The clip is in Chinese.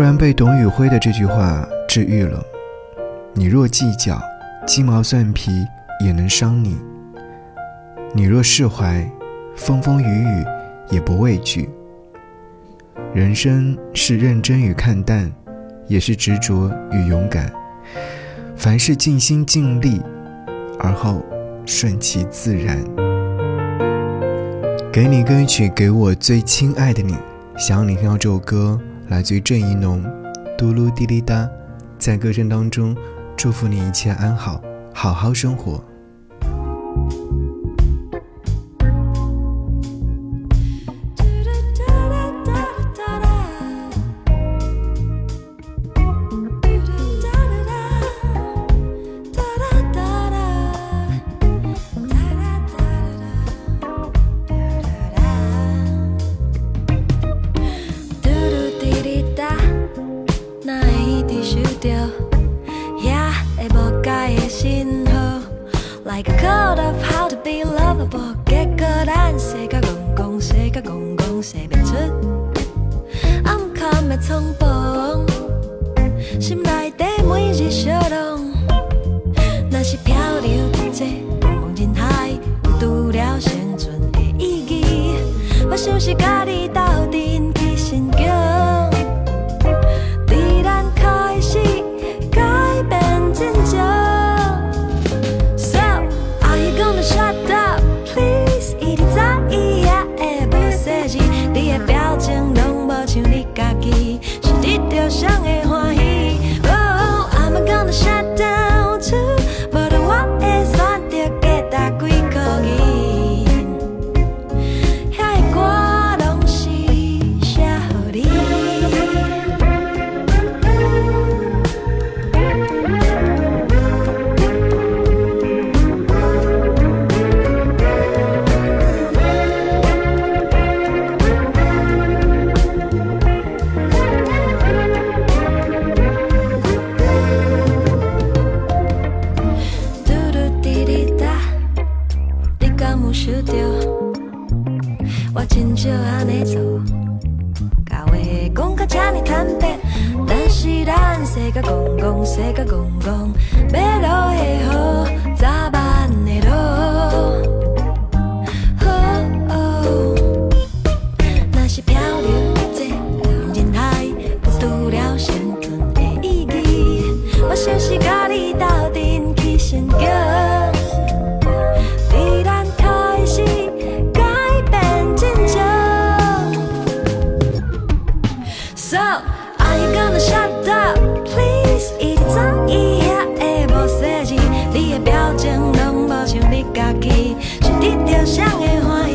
突然被董宇辉的这句话治愈了：你若计较，鸡毛蒜皮也能伤你；你若释怀，风风雨雨也不畏惧。人生是认真与看淡，也是执着与勇敢。凡事尽心尽力，而后顺其自然。给你歌曲，给我最亲爱的你。想要你听到这首歌，来自于郑怡农，《嘟噜滴滴答》。在歌声当中，祝福你一切安好，好好生活。收到遐的无解的信号。Like a cut of how to be lovable，结果咱世界公公世界公公世不出，暗坎的苍茫，心内底每日小浪，若是漂流伫这茫人海，除了生存的意义，我是不是甲你斗？做，甲话讲甲这呢坦白，但是咱世界公公，世界公公，要落的雨，早晚的落。若是漂流爱讲的 shut up, please！伊怎伊遐会无细致？你的表情拢无像你家己，是得谁的欢